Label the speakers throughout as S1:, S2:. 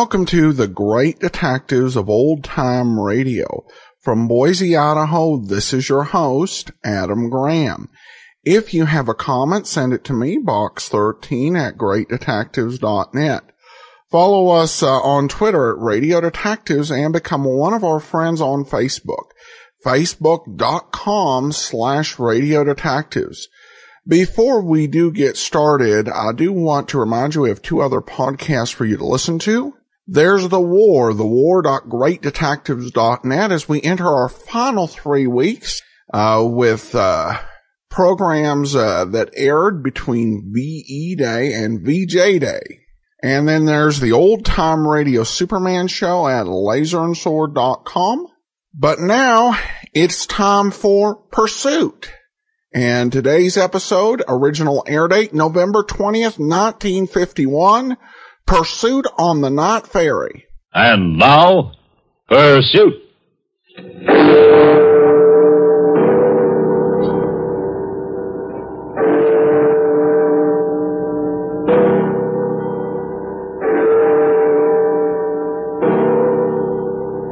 S1: Welcome to the Great Detectives of Old Time Radio. From Boise, Idaho, this is your host, Adam Graham. If you have a comment, send it to me, box13 at greatdetectives.net. Follow us uh, on Twitter at Radio Detectives and become one of our friends on Facebook, facebook.com slash Radio Detectives. Before we do get started, I do want to remind you we have two other podcasts for you to listen to. There's The War, the thewar.greatdetectives.net as we enter our final three weeks, uh, with, uh, programs, uh, that aired between VE Day and VJ Day. And then there's the old time radio Superman show at laserandsword.com. But now it's time for Pursuit. And today's episode, original air date, November 20th, 1951, Pursuit on the Night Ferry.
S2: And now, Pursuit.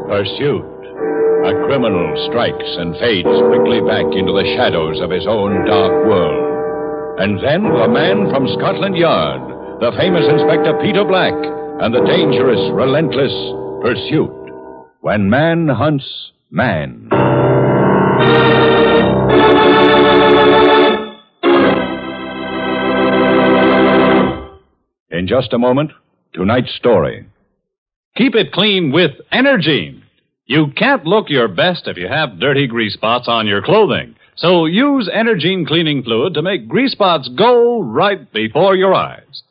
S2: Pursuit. A criminal strikes and fades quickly back into the shadows of his own dark world. And then the man from Scotland Yard, the famous Inspector Peter Black, and the dangerous, relentless Pursuit. When man hunts man. In just a moment, tonight's story.
S3: Keep it clean with Energine. You can't look your best if you have dirty grease spots on your clothing. So use Energine cleaning fluid to make grease spots go right before your eyes.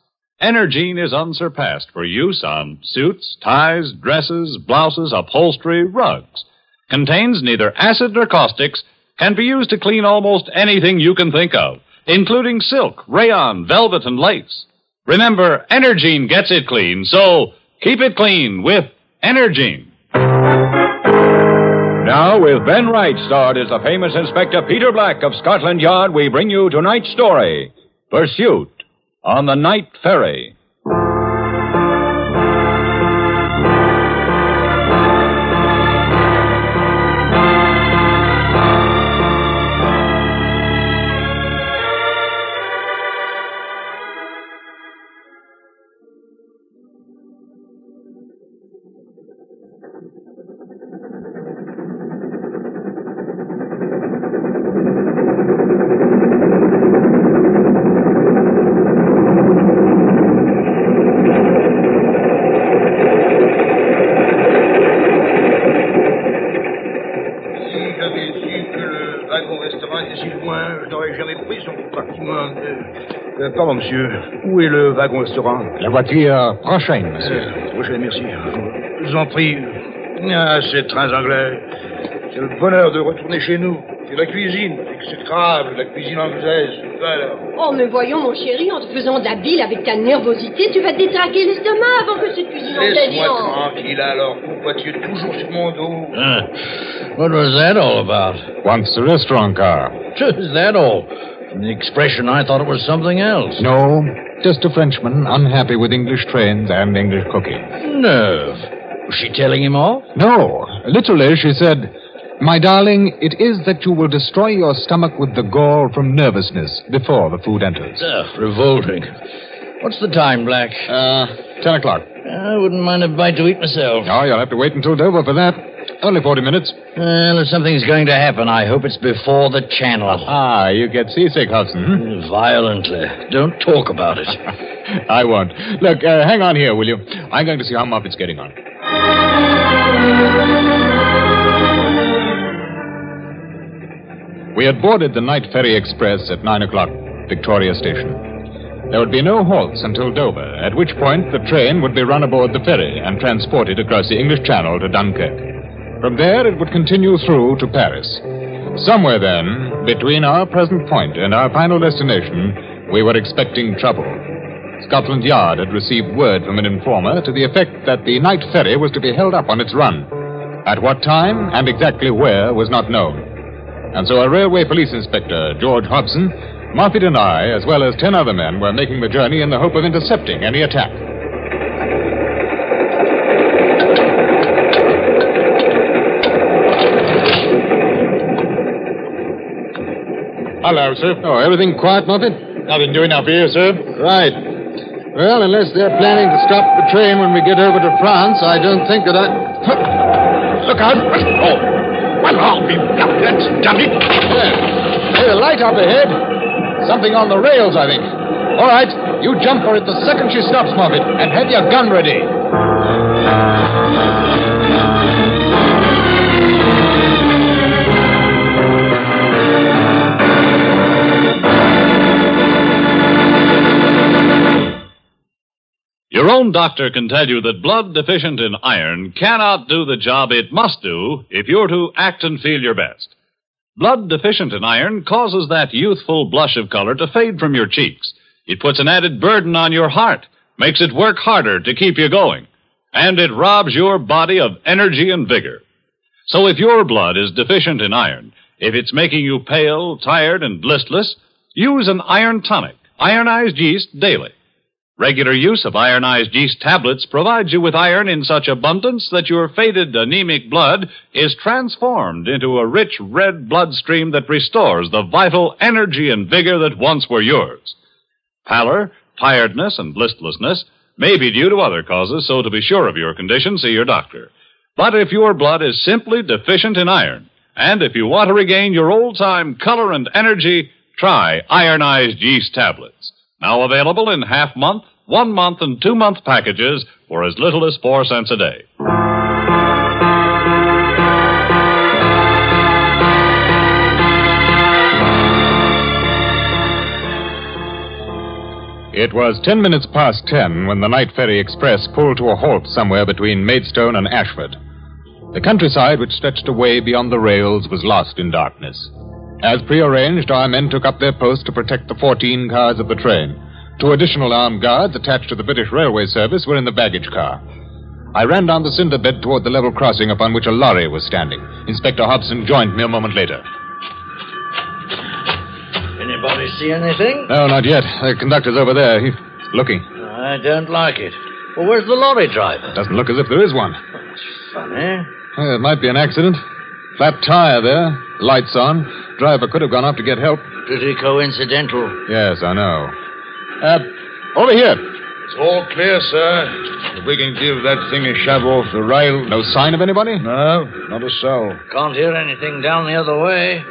S3: Energine is unsurpassed for use on suits, ties, dresses, blouses, upholstery, rugs. Contains neither acid nor caustics, can be used to clean almost anything you can think of, including silk, rayon, velvet, and lace. Remember, Energine gets it clean, so keep it clean with Energine.
S2: Now, with Ben Wright starred as the famous Inspector Peter Black of Scotland Yard, we bring you tonight's story Pursuit on the Night Ferry.
S4: Le wagon-restaurant
S5: La voiture prochaine, monsieur.
S4: euh, Prochaine, merci. Je vous en prie. Ah, ces trains anglais. C'est le bonheur de retourner chez nous. C'est la cuisine exécrable, la cuisine anglaise. Voilà.
S6: Oh, mais voyons, mon chéri, en te faisant de la bile avec ta nervosité, tu vas te détraquer l'estomac avant que cette cuisine anglaise y
S4: Laisse-moi tranquille alors. Pourquoi tu es toujours sur mon dos
S7: Uh, what was that all about?
S5: Wants the restaurant car.
S7: Is that all? From the expression, I thought it was something else.
S5: No, just a Frenchman unhappy with English trains and English cooking.
S7: Nerve. Was she telling him off?
S5: No, literally, she said, My darling, it is that you will destroy your stomach with the gall from nervousness before the food enters.
S7: Ugh, revolting. What's the time, Black?
S5: Uh, ten o'clock.
S7: I wouldn't mind a bite to eat myself.
S5: Oh, you'll have to wait until Dover for that. Only 40 minutes.
S7: Well, if something's going to happen, I hope it's before the channel.
S5: Ah, you get seasick, Hobson. hmm?
S7: Violently. Don't talk about it.
S5: I won't. Look, uh, hang on here, will you? I'm going to see how Moffat's getting on. We had boarded the night ferry express at 9 o'clock, Victoria Station. There would be no halts until Dover, at which point the train would be run aboard the ferry and transported across the English Channel to Dunkirk. From there, it would continue through to Paris. Somewhere then, between our present point and our final destination, we were expecting trouble. Scotland Yard had received word from an informer to the effect that the night ferry was to be held up on its run. At what time and exactly where was not known. And so a railway police inspector, George Hobson, Moffat and I, as well as ten other men, were making the journey in the hope of intercepting any attack.
S8: Hello, sir.
S5: Oh, everything quiet, Moffat?
S8: Nothing doing up here, sir.
S5: Right. Well, unless they're planning to stop the train when we get over to France, I don't think that I.
S8: Look out. Oh. Well, I'll be That's done it.
S5: Yeah. There's a light up ahead. Something on the rails, I think. All right, you jump for it the second she stops, Moffat, and have your gun ready.
S3: Your own doctor can tell you that blood deficient in iron cannot do the job it must do if you're to act and feel your best. Blood deficient in iron causes that youthful blush of color to fade from your cheeks. It puts an added burden on your heart, makes it work harder to keep you going, and it robs your body of energy and vigor. So if your blood is deficient in iron, if it's making you pale, tired, and listless, use an iron tonic, ironized yeast daily. Regular use of ironized yeast tablets provides you with iron in such abundance that your faded anemic blood is transformed into a rich red blood stream that restores the vital energy and vigor that once were yours. Pallor, tiredness, and listlessness may be due to other causes, so to be sure of your condition, see your doctor. But if your blood is simply deficient in iron, and if you want to regain your old time color and energy, try ironized yeast tablets. Now available in half month, one month, and two month packages for as little as four cents a day.
S5: It was ten minutes past ten when the night ferry express pulled to a halt somewhere between Maidstone and Ashford. The countryside which stretched away beyond the rails was lost in darkness. As prearranged, our men took up their post to protect the 14 cars of the train. Two additional armed guards attached to the British Railway Service were in the baggage car. I ran down the cinder bed toward the level crossing upon which a lorry was standing. Inspector Hobson joined me a moment later.
S7: Anybody see anything?
S5: No, not yet. The conductor's over there. He's looking.
S7: I don't like it. Well, where's the lorry driver?
S5: Doesn't look as if there is one.
S7: Funny.
S5: Well, it might be an accident. Flat tire there. Lights on. Driver could have gone off to get help.
S7: Pretty coincidental.
S5: Yes, I know. Uh, over here.
S4: It's all clear, sir. If we can give that thing a shove off the rail.
S5: No sign of anybody?
S4: No, not a soul.
S7: Can't hear anything down the other way.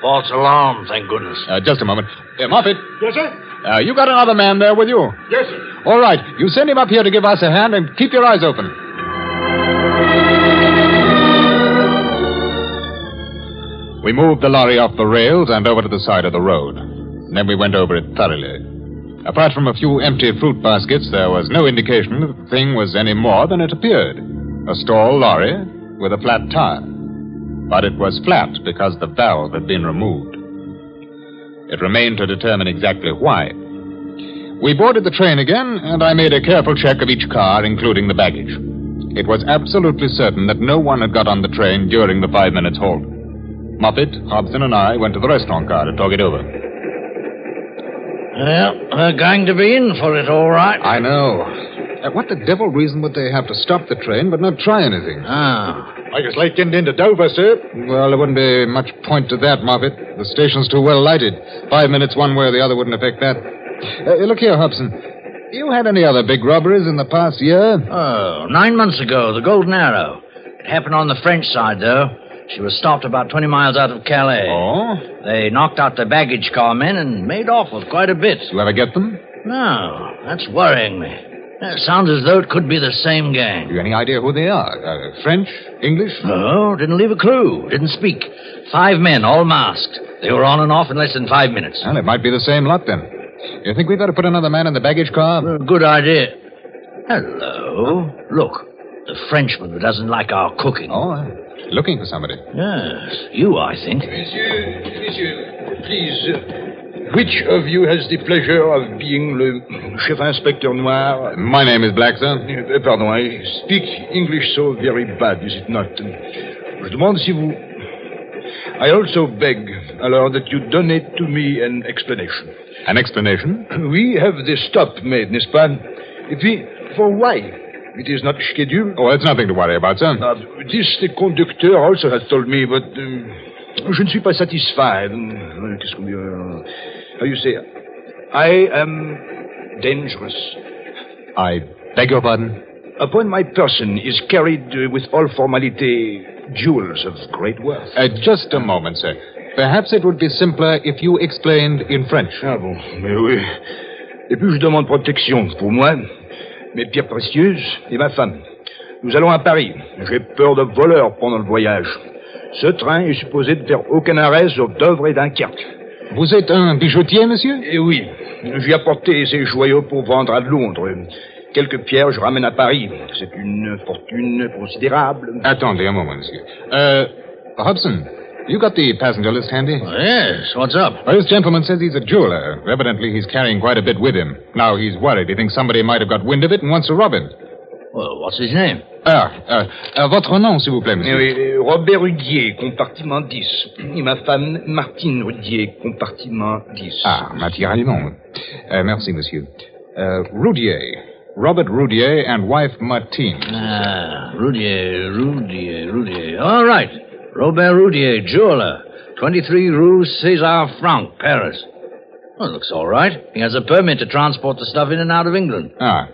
S7: False alarm, thank goodness.
S5: Uh, just a moment. Uh, Moffat,
S8: Yes, sir?
S5: uh, you got another man there with you?
S8: Yes, sir.
S5: All right. You send him up here to give us a hand and keep your eyes open. We moved the lorry off the rails and over to the side of the road. And Then we went over it thoroughly. Apart from a few empty fruit baskets, there was no indication that the thing was any more than it appeared. A stall lorry with a flat tire. But it was flat because the valve had been removed. It remained to determine exactly why. We boarded the train again, and I made a careful check of each car, including the baggage. It was absolutely certain that no one had got on the train during the five minutes halt. Moffat, Hobson, and I went to the restaurant car to talk it over.
S7: Well, they're going to be in for it, all right.
S5: I know. Uh, what the devil reason would they have to stop the train but not try anything?
S7: Ah.
S8: I just like getting into Dover, sir.
S5: Well, there wouldn't be much point to that, Moffat. The station's too well lighted. Five minutes one way or the other wouldn't affect that. Uh, look here, Hobson. You had any other big robberies in the past year?
S7: Oh, nine months ago, the Golden Arrow. It happened on the French side, though. She was stopped about 20 miles out of Calais.
S5: Oh?
S7: They knocked out the baggage car men and made off with quite a bit.
S5: You ever get them?
S7: No, that's worrying me. It sounds as though it could be the same gang.
S5: Have you any idea who they are? Uh, French? English?
S7: No, didn't leave a clue. Didn't speak. Five men, all masked. They were on and off in less than five minutes.
S5: Well, it might be the same lot then. You think we'd better put another man in the baggage car?
S7: Good idea. Hello. Look, the Frenchman who doesn't like our cooking.
S5: Oh, uh, looking for somebody.
S7: Yes, you, I think.
S4: Monsieur, monsieur, please. Which of you has the pleasure of being le chef inspecteur noir?
S5: My name is Black, sir.
S4: Uh, Pardon, I speak English so very bad, is it not? Je demande si vous. I also beg, alors, that you donate to me an explanation.
S5: An explanation?
S4: We have the stop made, n'est-ce pas? Et puis, for why? It is not scheduled.
S5: Oh, it's nothing to worry about, sir.
S4: Uh, this the conductor also has told me, but um, je ne suis pas satisfait. Euh, Qu'est-ce qu'on dit euh, How you say I am dangerous.
S5: I beg your pardon?
S4: Upon my person is carried uh, with all formality jewels of great worth.
S5: Uh, just a moment, sir. Perhaps it would be simpler if you explained in French.
S4: Ah bon, mais oui. Et puis je demande protection pour moi, mes pierres précieuses et ma femme. Nous allons à Paris. J'ai peur de voleurs pendant le voyage. Ce train est supposé ne faire aucun arrêt sauf Dover et Dunkerque.
S5: Vous êtes un bijoutier, monsieur?
S4: Eh oui, j'ai apporté ces joyaux pour vendre à Londres. Quelques pierres je ramène à Paris. C'est une fortune considérable.
S5: Attendez un moment, monsieur. Uh, Hobson, you got the passenger list handy?
S7: Yes, what's up?
S5: Well, this gentleman says he's a jeweler. Evidently, he's carrying quite a bit with him. Now he's worried. He thinks somebody might have got wind of it and wants to rob him.
S7: Well, what's his name?
S5: Ah, uh, uh, votre nom, s'il vous plaît,
S4: Eh
S5: monsieur.
S4: oui, Robert Roudier, compartiment 10. Et ma femme, Martine Roudier, compartiment 10.
S5: Ah, naturellement. Uh, merci, monsieur. Uh, Roudier. Robert Roudier and wife Martine.
S7: Ah, Roudier, Roudier, Roudier. All right. Robert Roudier, jeweler. 23 Rue César Franck, Paris. Well, looks all right. He has a permit to transport the stuff in and out of England.
S5: Ah.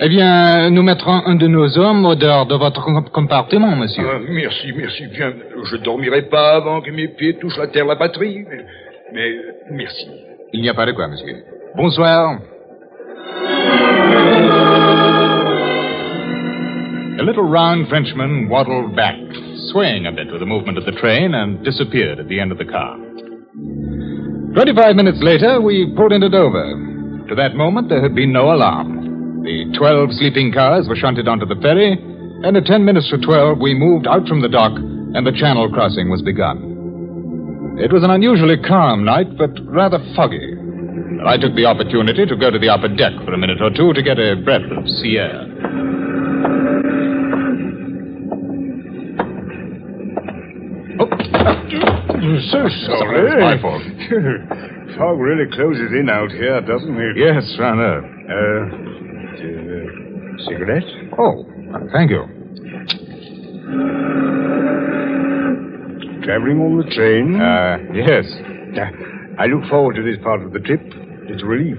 S5: Eh bien, nous mettrons un de nos hommes au dehors de votre compartiment, monsieur.
S4: Ah, merci, merci bien. Je dormirai pas avant que mes pieds touchent la terre, la batterie. Mais, mais, merci.
S5: Il n'y a pas de quoi, monsieur. Bonsoir. The little round Frenchman waddled back, swaying a bit with the movement of the train, and disappeared at the end of the car. Twenty-five minutes later, we pulled into Dover. To that moment, there had been no alarm. The twelve sleeping cars were shunted onto the ferry, and at ten minutes to twelve, we moved out from the dock, and the channel crossing was begun. It was an unusually calm night, but rather foggy. I took the opportunity to go to the upper deck for a minute or two to get a breath of sea air.
S8: I'm so sorry.
S5: It's my fault.
S8: Fog really closes in out here, doesn't it?
S5: Yes, rather.
S8: Uh, uh, cigarette?
S5: Oh, thank you.
S8: Traveling on the train?
S5: Uh, yes.
S8: I look forward to this part of the trip. It's a relief.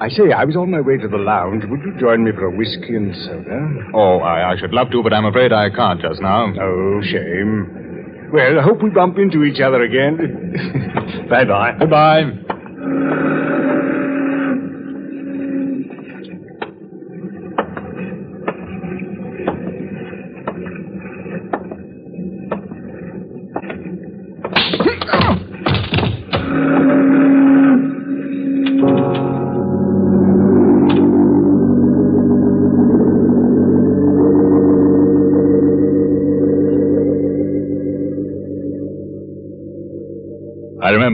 S8: I say, I was on my way to the lounge. Would you join me for a whiskey and soda?
S5: Oh, I, I should love to, but I'm afraid I can't just now.
S8: Oh, shame. Well, I hope we bump into each other again. Bye-bye.
S5: Goodbye. I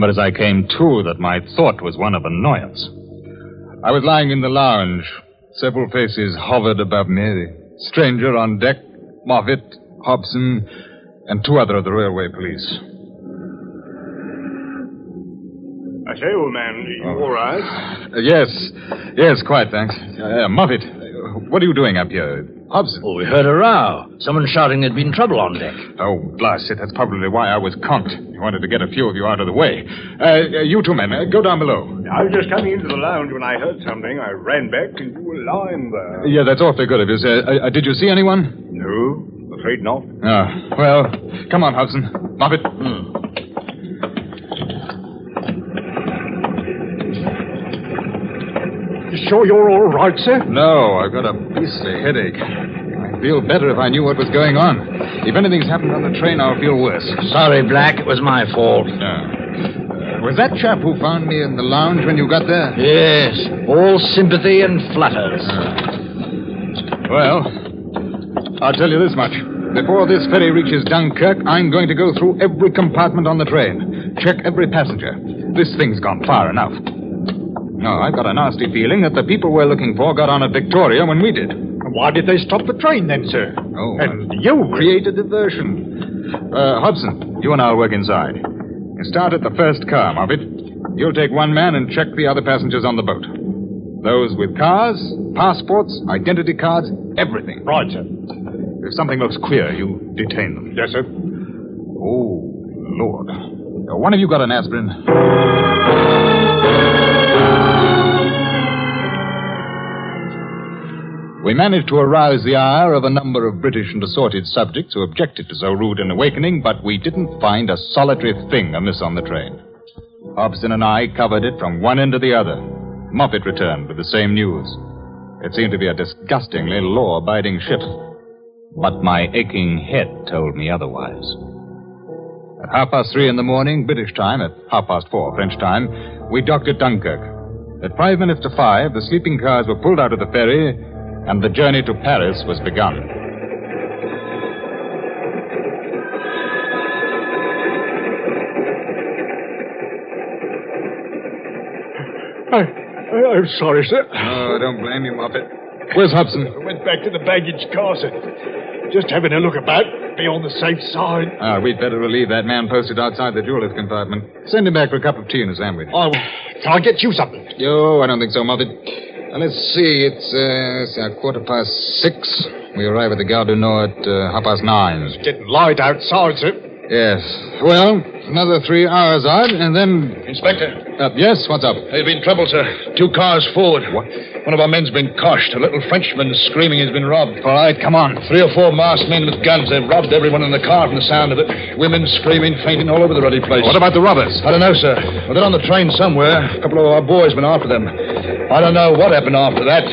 S5: remember as I came to that my thought was one of annoyance. I was lying in the lounge. Several faces hovered above me. The stranger on deck, Moffat, Hobson, and two other of the railway police.
S8: I say, old man, you all right?
S5: Uh, yes, yes, quite, thanks. Uh, Moffat, uh, what are you doing up here? Hobson.
S7: Oh, we heard a row. Someone shouting there'd been trouble on deck.
S5: Oh, blast it. That's probably why I was conked. He wanted to get a few of you out of the way. Uh, uh, you two men, uh, go down below.
S8: I was just coming into the lounge when I heard something. I ran back and you were lying there.
S5: Yeah, that's awfully good of you, sir. Uh, uh, did you see anyone?
S8: No, afraid not.
S5: Ah, well, come on, Hobson. Moffat.
S8: You sure you're all right, sir?
S5: No, I've got a beastly headache. I'd feel better if I knew what was going on. If anything's happened on the train, I'll feel worse.
S7: Sorry, Black. It was my fault.
S5: Uh, uh, was that chap who found me in the lounge when you got there?
S7: Yes, all sympathy and flutters.
S5: Well, I'll tell you this much. Before this ferry reaches Dunkirk, I'm going to go through every compartment on the train, check every passenger. This thing's gone far enough. No, I've got a nasty feeling that the people we're looking for got on at Victoria when we did.
S8: Why did they stop the train then, sir?
S5: Oh,
S8: And
S5: you create a diversion. Uh, Hobson, you and I'll work inside. You start at the first car, Moffat. You'll take one man and check the other passengers on the boat. Those with cars, passports, identity cards, everything.
S8: Right, sir.
S5: If something looks queer, you detain them.
S8: Yes, sir.
S5: Oh, Lord. Uh, one of you got an aspirin? We managed to arouse the ire of a number of British and assorted subjects who objected to so rude an awakening, but we didn't find a solitary thing amiss on the train. Hobson and I covered it from one end to the other. Moffat returned with the same news. It seemed to be a disgustingly law abiding ship. But my aching head told me otherwise. At half past three in the morning, British time, at half past four, French time, we docked at Dunkirk. At five minutes to five, the sleeping cars were pulled out of the ferry, and the journey to Paris was begun.
S8: I, I, I'm sorry, sir.
S5: Oh, don't blame you, Moffat. Where's Hobson?
S8: I went back to the baggage car, sir. Just having a look about. Be on the safe side.
S5: Ah, we'd better relieve that man posted outside the jeweler's compartment. Send him back for a cup of tea and a sandwich.
S8: Oh, can I get you something?
S5: Yo, I don't think so, Moffat. Uh, let's see, it's uh, uh, quarter past six. We arrive at the Gare du Nord at uh, half past nine.
S8: It's getting light outside, sir.
S5: Yes. Well, another three hours out, and then.
S4: Inspector,
S5: Uh, yes, what's up?
S4: there's been trouble, sir. Two cars forward.
S5: What?
S4: One of our men's been coshed. A little Frenchman screaming he's been robbed.
S5: All right, come on.
S4: Three or four masked men with guns. They've robbed everyone in the car from the sound of it. Women screaming, fainting all over the ruddy place.
S5: What about the robbers?
S4: I don't know, sir. Well, they're on the train somewhere. A couple of our boys been after them. I don't know what happened after that.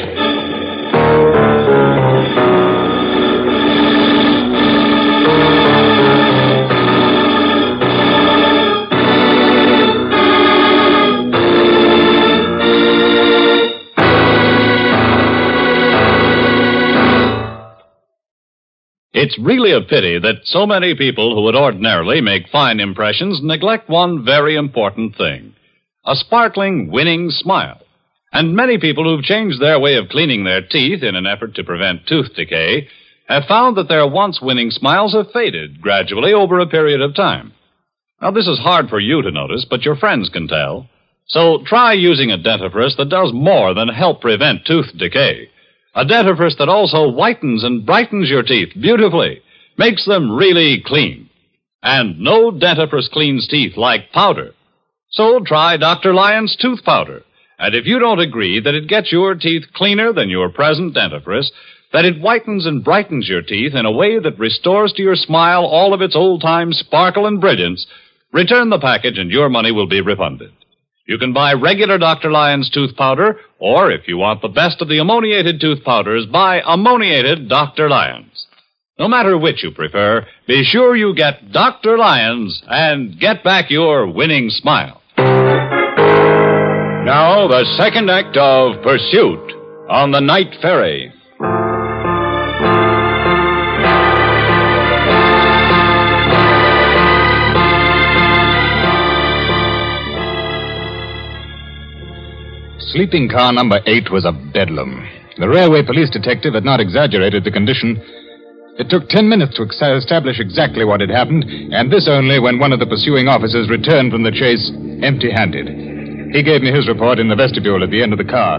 S3: It's really a pity that so many people who would ordinarily make fine impressions neglect one very important thing a sparkling, winning smile. And many people who've changed their way of cleaning their teeth in an effort to prevent tooth decay have found that their once winning smiles have faded gradually over a period of time. Now, this is hard for you to notice, but your friends can tell. So try using a dentifrice that does more than help prevent tooth decay. A dentifrice that also whitens and brightens your teeth beautifully, makes them really clean. And no dentifrice cleans teeth like powder. So try Dr. Lyon's tooth powder. And if you don't agree that it gets your teeth cleaner than your present dentifrice, that it whitens and brightens your teeth in a way that restores to your smile all of its old time sparkle and brilliance, return the package and your money will be refunded. You can buy regular Dr. Lyon's tooth powder, or if you want the best of the ammoniated tooth powders, buy ammoniated Dr. Lyon's. No matter which you prefer, be sure you get Dr. Lyon's and get back your winning smile.
S2: Now, the second act of Pursuit on the Night Ferry.
S5: Sleeping car number eight was a bedlam. The railway police detective had not exaggerated the condition. It took ten minutes to establish exactly what had happened, and this only when one of the pursuing officers returned from the chase empty handed. He gave me his report in the vestibule at the end of the car.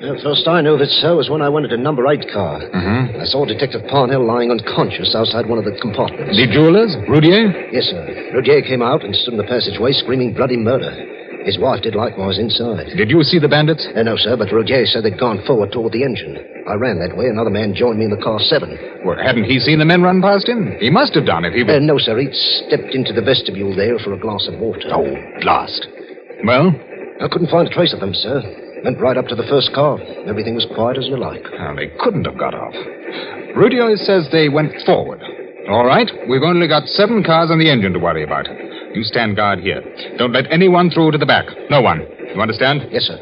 S9: The first I knew of it, sir, was when I went into number eight car.
S5: Mm-hmm.
S9: I saw Detective Parnell lying unconscious outside one of the compartments.
S5: The jewelers? Roudier?
S9: Yes, sir. Roudier came out and stood in the passageway screaming bloody murder. His wife did likewise inside.
S5: Did you see the bandits?
S9: Uh, no, sir, but Roudier said they'd gone forward toward the engine. I ran that way. Another man joined me in the car seven.
S5: Well, hadn't he seen the men run past him? He must have done if he
S9: Uh, no, sir. He'd stepped into the vestibule there for a glass of water.
S5: Oh, blast. Well?
S9: I couldn't find a trace of them, sir. Went right up to the first car. Everything was quiet as you like.
S5: Well, they couldn't have got off. Roudier says they went forward. All right, we've only got seven cars and the engine to worry about. You stand guard here. Don't let anyone through to the back. No one. You understand?
S9: Yes, sir.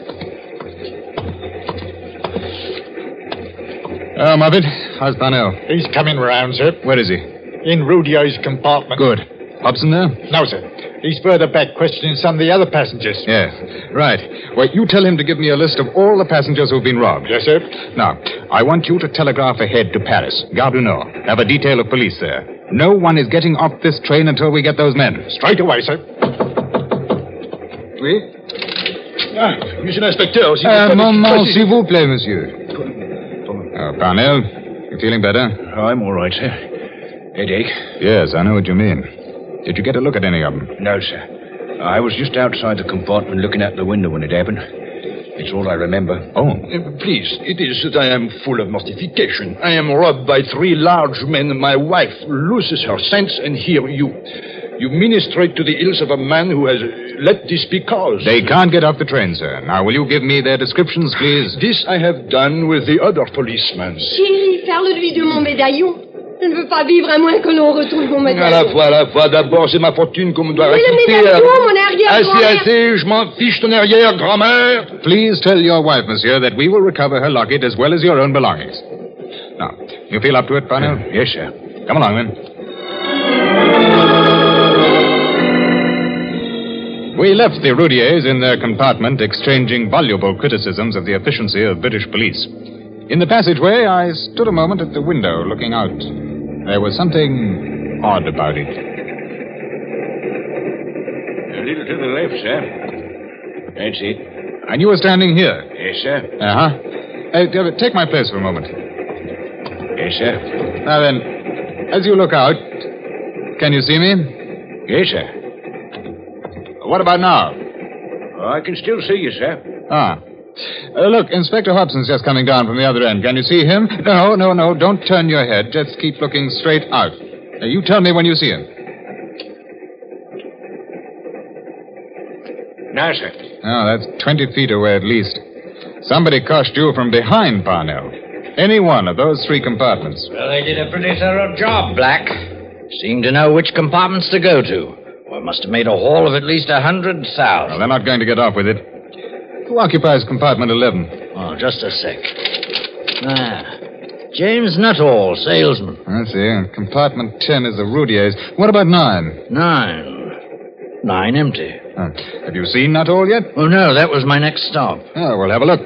S5: Uh, oh, Moffat, how's Parnell?
S8: He's coming round, sir.
S5: Where is he?
S8: In Roudier's compartment.
S5: Good. Hobson there?
S8: No, sir. He's further back questioning some of the other passengers.
S5: Yes. Right. Well, you tell him to give me a list of all the passengers who've been robbed.
S8: Yes, sir.
S5: Now, I want you to telegraph ahead to Paris, Gare du Nord. Have a detail of police there. No one is getting off this train until we get those men.
S8: Straight away, sir.
S5: Oui?
S4: Ah, Monsieur l'Inspecteur, si
S5: Un
S4: vous
S5: moment,
S4: permettez-
S5: s'il vous plaît, monsieur. Uh, Parnell, you feeling better?
S4: I'm all right, sir. Headache?
S5: Yes, I know what you mean. Did you get a look at any of them?
S4: No, sir. I was just outside the compartment looking out the window when it happened. It's all I remember.
S5: Oh.
S4: Uh, Please, it is that I am full of mortification. I am robbed by three large men. My wife loses her sense, and here you. You ministrate to the ills of a man who has let this be caused.
S5: They can't get off the train, sir. Now, will you give me their descriptions, please?
S4: This I have done with the other policemen.
S6: Chérie, parle-lui de mon médaillon. Je ne veux pas vivre à moins que l'on retrouve mon
S4: À
S6: ah,
S4: la fois, à la fois, d'abord, c'est ma fortune qu'on me doit
S6: Mais le
S4: raconter.
S6: mon arrière-grand-mère.
S4: Assez, assez, je m'en fiche ton arrière, grand-mère.
S5: Please tell your wife, monsieur, that we will recover her locket as well as your own belongings. Now, you feel up to it, Parnell? Hmm.
S4: Yes, sir.
S5: Come along, then. We left the Roudiers in their compartment exchanging voluble criticisms of the efficiency of British police. In the passageway, I stood a moment at the window looking out. There was something odd about it.
S2: A little to the left, sir. That's it.
S5: And you were standing here.
S2: Yes, sir.
S5: Uh-huh. Uh, take my place for a moment.
S2: Yes, sir.
S5: Now then, as you look out, can you see me?
S2: Yes, sir.
S5: What about now?
S2: Oh, I can still see you, sir.
S5: Ah. Uh, look, Inspector Hobson's just coming down from the other end. Can you see him? No, no, no. Don't turn your head. Just keep looking straight out. Uh, you tell me when you see him.
S2: Now, sir.
S5: Oh, that's 20 feet away at least. Somebody coshed you from behind, Parnell. Any one of those three compartments.
S7: Well, they did a pretty thorough job, Black. Seemed to know which compartments to go to. Well, must have made a haul of at least a hundred thousand.
S5: Well, they're not going to get off with it. Who occupies compartment 11?
S7: Oh, just a sec. Ah, James Nuttall, salesman.
S5: I see. Compartment 10 is the Roudiers. What about 9?
S7: Nine. Nine empty.
S5: Uh, have you seen Nuttall yet?
S7: Oh, no, that was my next stop.
S5: Oh, we'll have a look.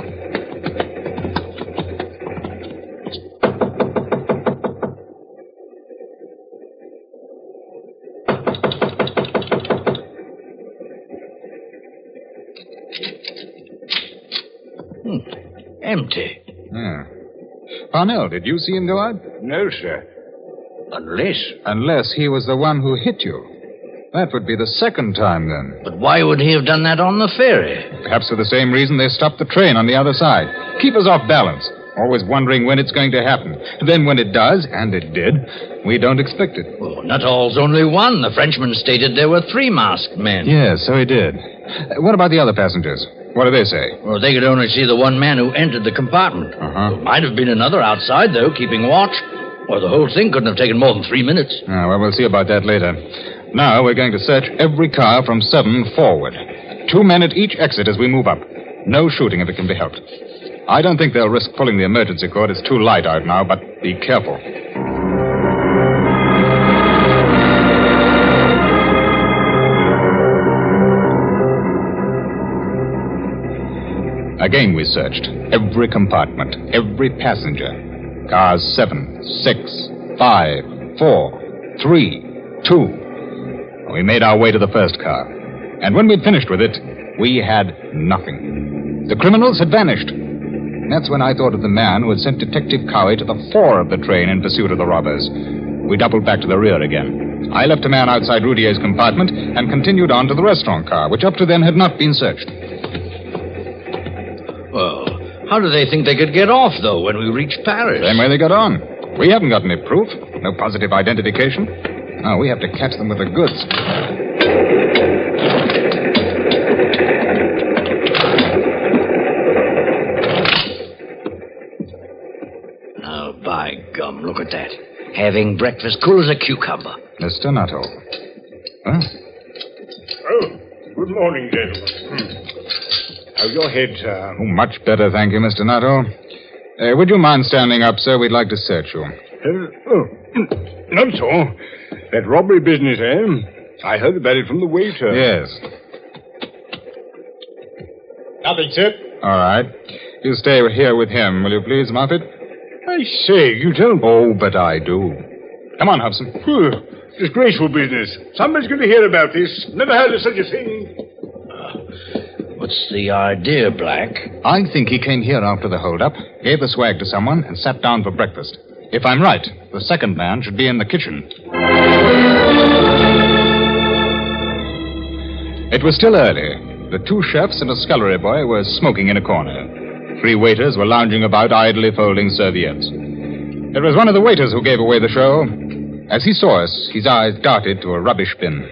S7: Empty.
S5: Yeah. Parnell, did you see him go out?
S2: No, sir. Unless.
S5: Unless he was the one who hit you. That would be the second time, then.
S7: But why would he have done that on the ferry?
S5: Perhaps for the same reason they stopped the train on the other side. Keep us off balance. Always wondering when it's going to happen. Then when it does, and it did, we don't expect it.
S7: Well, Nuttall's only one. The Frenchman stated there were three masked men.
S5: Yes, so he did. Uh, what about the other passengers? What do they say?
S7: Well, they could only see the one man who entered the compartment.
S5: Uh-huh.
S7: There might have been another outside, though, keeping watch. Or the whole thing couldn't have taken more than three minutes.
S5: Ah, well, we'll see about that later. Now we're going to search every car from 7 forward. Two men at each exit as we move up. No shooting if it can be helped. I don't think they'll risk pulling the emergency cord. It's too light out now, but be careful. Again, we searched every compartment, every passenger. Cars seven, six, five, four, three, two. We made our way to the first car. And when we'd finished with it, we had nothing. The criminals had vanished. That's when I thought of the man who had sent Detective Cowie to the fore of the train in pursuit of the robbers. We doubled back to the rear again. I left a man outside Roudier's compartment and continued on to the restaurant car, which up to then had not been searched.
S7: Well, how do they think they could get off, though, when we reach Paris?
S5: Same way they got on. We haven't got any proof, no positive identification. Now we have to catch them with the goods.
S7: Oh, by gum, look at that. Having breakfast cool as a cucumber.
S5: Mr. Nuttall. Huh?
S8: Oh, good morning, gentlemen. Hmm. How's your head, sir?
S5: Oh, much better, thank you, Mr. Nuttall. Uh, would you mind standing up, sir? We'd like to search you.
S8: Uh, oh, not so. That robbery business, eh? I heard about it from the waiter.
S5: Yes.
S8: Nothing, sir.
S5: All right. You stay here with him, will you please, Moffat?
S8: I say, you don't.
S5: Oh, but I do. Come on, Hobson.
S8: Disgraceful business. Somebody's going to hear about this. Never heard of such a thing.
S7: What's the idea, Black?
S5: I think he came here after the holdup, gave the swag to someone, and sat down for breakfast. If I'm right, the second man should be in the kitchen. It was still early. The two chefs and a scullery boy were smoking in a corner. Three waiters were lounging about idly folding serviettes. It was one of the waiters who gave away the show. As he saw us, his eyes darted to a rubbish bin.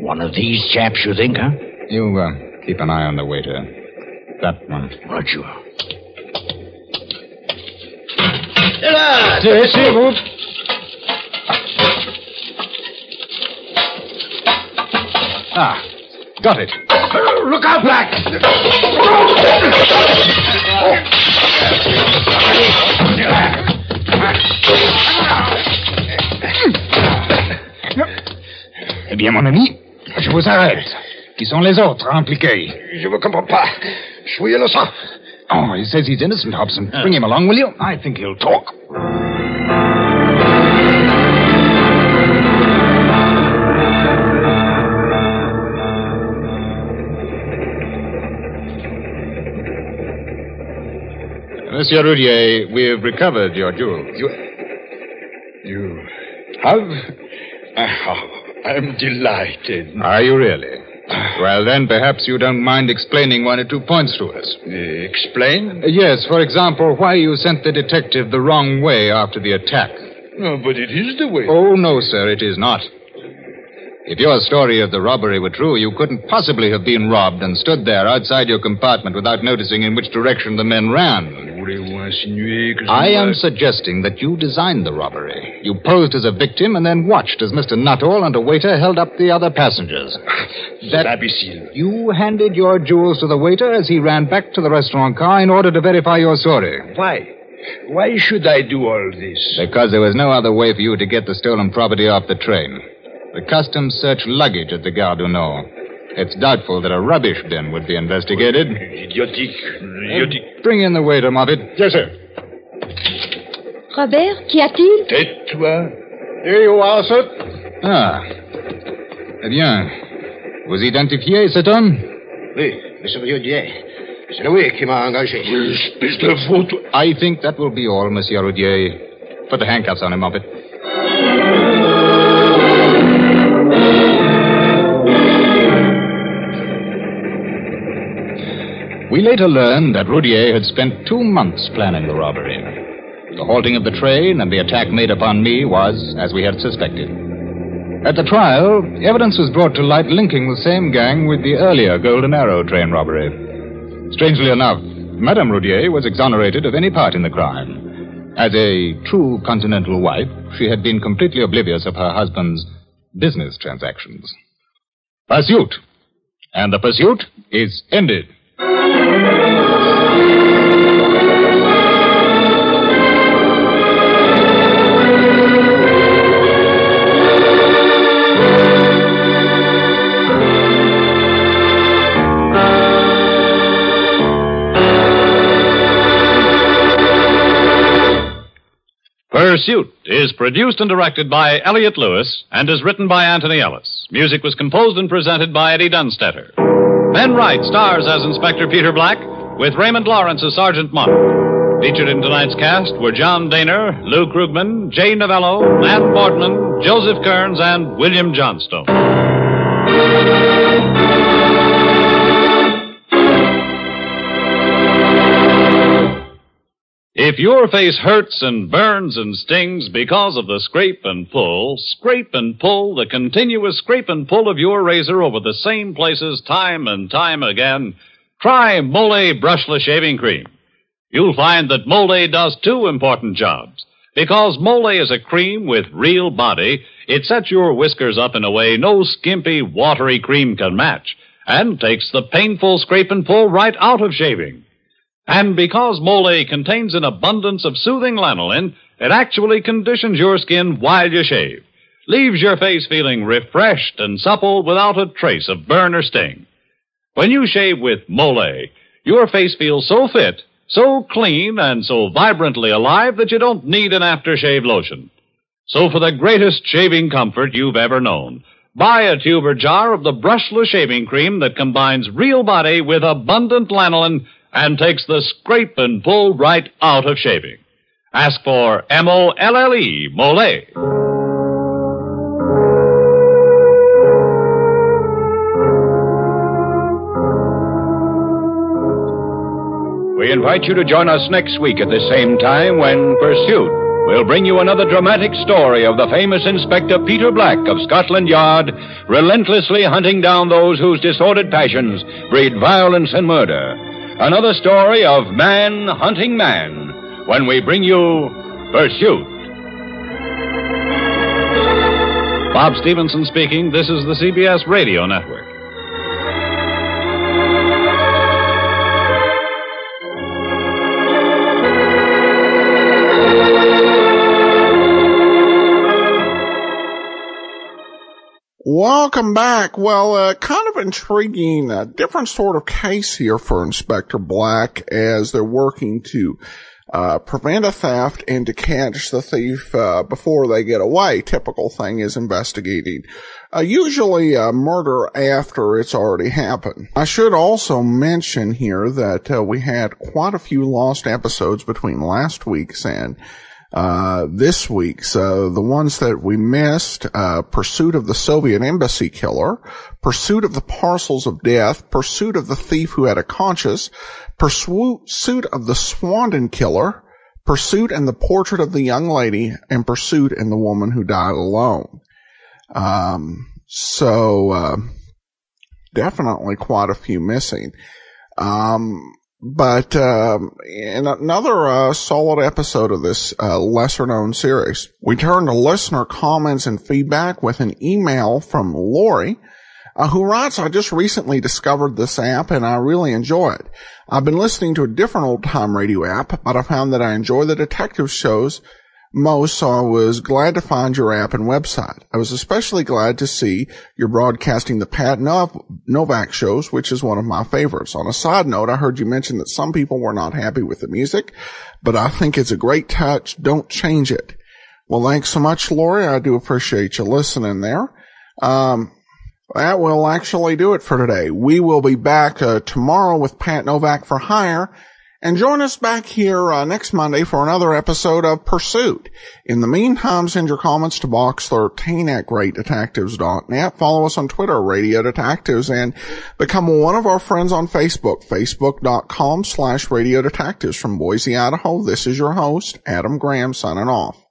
S7: One of these chaps, you think, huh?
S5: You uh, keep an eye on the waiter. That one.
S7: Roger.
S5: Ah, got it.
S4: Look out, Black!
S5: Eh bien, mon ami, je vous arrête. Qui sont les autres impliqués?
S4: Je ne comprends pas. Je suis innocent.
S5: Oh, he says he's innocent, Hobson. Ah. Bring him along, will you? I think he'll talk. Monsieur Roudier, we've recovered your jewels.
S8: You. You have? Ah, oh, I'm delighted.
S5: Are you really? Well, then, perhaps you don't mind explaining one or two points to us.
S8: Uh, explain?
S5: Uh, yes, for example, why you sent the detective the wrong way after the attack.
S8: No, but it is the way.
S5: Oh, no, sir, it is not. If your story of the robbery were true, you couldn't possibly have been robbed and stood there outside your compartment without noticing in which direction the men ran.
S8: Voulez-vous insinuer que
S5: I am suggesting that you designed the robbery. You posed as a victim and then watched as Mr. Nuttall and a waiter held up the other passengers.
S8: That.
S5: You handed your jewels to the waiter as he ran back to the restaurant car in order to verify your story.
S8: Why? Why should I do all this?
S5: Because there was no other way for you to get the stolen property off the train. The customs searched luggage at the Gare du Nord. It's doubtful that a rubbish bin would be investigated.
S8: Idiotique. Idiotique.
S5: Bring in the waiter, Moffat.
S8: Yes, sir.
S6: Robert, qu'y a-t-il
S8: Tais-toi.
S1: Here you are, sir.
S5: Ah. Eh bien. Vous identifiez cet homme?
S9: Oui, monsieur Roudier. C'est lui qui m'a engagé.
S8: Espèce de faute.
S5: I think that will be all, Monsieur Roudier. Put the handcuffs on him, Moffat. We later learned that Roudier had spent two months planning the robbery. The halting of the train and the attack made upon me was as we had suspected. At the trial, evidence was brought to light linking the same gang with the earlier Golden Arrow train robbery. Strangely enough, Madame Roudier was exonerated of any part in the crime. As a true continental wife, she had been completely oblivious of her husband's business transactions. Pursuit. And the pursuit is ended.
S3: Pursuit is produced and directed by Elliott Lewis and is written by Anthony Ellis. Music was composed and presented by Eddie Dunstedter. Ben Wright stars as Inspector Peter Black with Raymond Lawrence as Sergeant Monk. Featured in tonight's cast were John Dehner, Lou Krugman, Jay Novello, Ann Boardman, Joseph Kearns, and William Johnstone. If your face hurts and burns and stings because of the scrape and pull, scrape and pull, the continuous scrape and pull of your razor over the same places time and time again, try Mole Brushless Shaving Cream. You'll find that Mole does two important jobs. Because Mole is a cream with real body, it sets your whiskers up in a way no skimpy, watery cream can match, and takes the painful scrape and pull right out of shaving. And because Mole contains an abundance of soothing lanolin, it actually conditions your skin while you shave. Leaves your face feeling refreshed and supple without a trace of burn or sting. When you shave with Mole, your face feels so fit, so clean, and so vibrantly alive that you don't need an aftershave lotion. So for the greatest shaving comfort you've ever known, buy a tube or jar of the brushless shaving cream that combines real body with abundant lanolin and takes the scrape and pull right out of shaving. Ask for M-O-L-L-E, Mole.
S2: We invite you to join us next week at the same time when Pursuit will bring you another dramatic story of the famous Inspector Peter Black of Scotland Yard, relentlessly hunting down those whose disordered passions breed violence and murder. Another story of man hunting man when we bring you Pursuit.
S3: Bob Stevenson speaking. This is the CBS Radio Network.
S1: Welcome back. Well, uh, kind of intriguing, uh, different sort of case here for Inspector Black as they're working to uh, prevent a theft and to catch the thief uh, before they get away. Typical thing is investigating. Uh, usually a murder after it's already happened. I should also mention here that uh, we had quite a few lost episodes between last week's and uh, this week. So the ones that we missed, uh, Pursuit of the Soviet Embassy Killer, Pursuit of the Parcels of Death, Pursuit of the Thief Who Had a Conscience, Pursuit of the Swandon Killer, Pursuit and the Portrait of the Young Lady, and Pursuit and the Woman Who Died Alone. Um, so, uh, definitely quite a few missing. Um, but um, in another uh, solid episode of this uh, lesser known series, we turn to listener comments and feedback with an email from Lori, uh, who writes, I just recently discovered this app and I really enjoy it. I've been listening to a different old time radio app, but I found that I enjoy the detective shows so I was glad to find your app and website. I was especially glad to see you're broadcasting the Pat Novak shows, which is one of my favorites. On a side note, I heard you mention that some people were not happy with the music, but I think it's a great touch. Don't change it. Well, thanks so much, Lori. I do appreciate you listening there. Um, that will actually do it for today. We will be back uh, tomorrow with Pat Novak for Hire and join us back here uh, next Monday for another episode of Pursuit. In the meantime, send your comments to box13 at greatdetectives.net. Follow us on Twitter, Radio Detectives, and become one of our friends on Facebook, facebook.com slash Radio Detectives. From Boise, Idaho, this is your host, Adam Graham, signing off.